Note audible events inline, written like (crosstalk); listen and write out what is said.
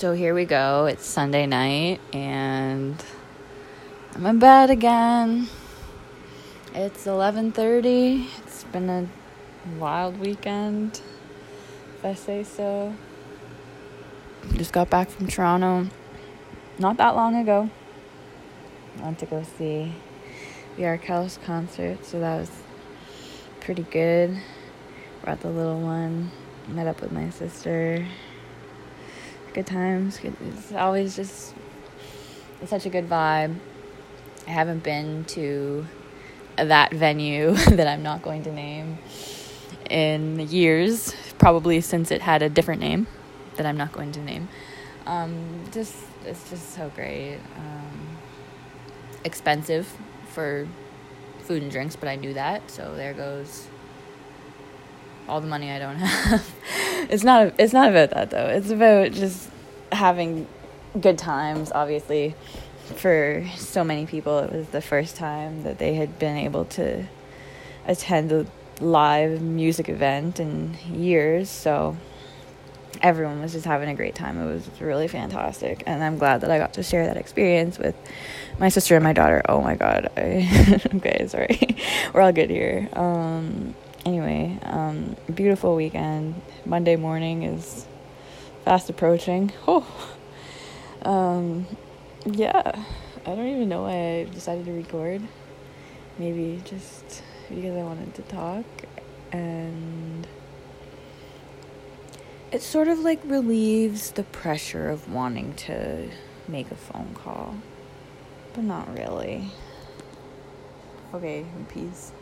So here we go. It's Sunday night and I'm in bed again. It's 11:30. It's been a wild weekend, if I say so. Just got back from Toronto not that long ago. Went to go see the Arkells concert, so that was pretty good. Brought the little one, met up with my sister good times. Good, it's always just it's such a good vibe. I haven't been to that venue (laughs) that I'm not going to name in years, probably since it had a different name that I'm not going to name. Um, just it's just so great. Um, expensive for food and drinks, but I knew that, so there goes all the money I don't (laughs) have. It's not it's not about that though. It's about just having good times obviously. For so many people it was the first time that they had been able to attend a live music event in years so everyone was just having a great time. It was really fantastic and i'm glad that i got to share that experience with my sister and my daughter. Oh my god I, (laughs) okay sorry. (laughs) We're all good here. Um anyway, um, beautiful weekend. Monday morning is fast approaching. (laughs) Oh, um, yeah. I don't even know why I decided to record. Maybe just because I wanted to talk and it sort of like relieves the pressure of wanting to make a phone call, but not really. Okay, peace.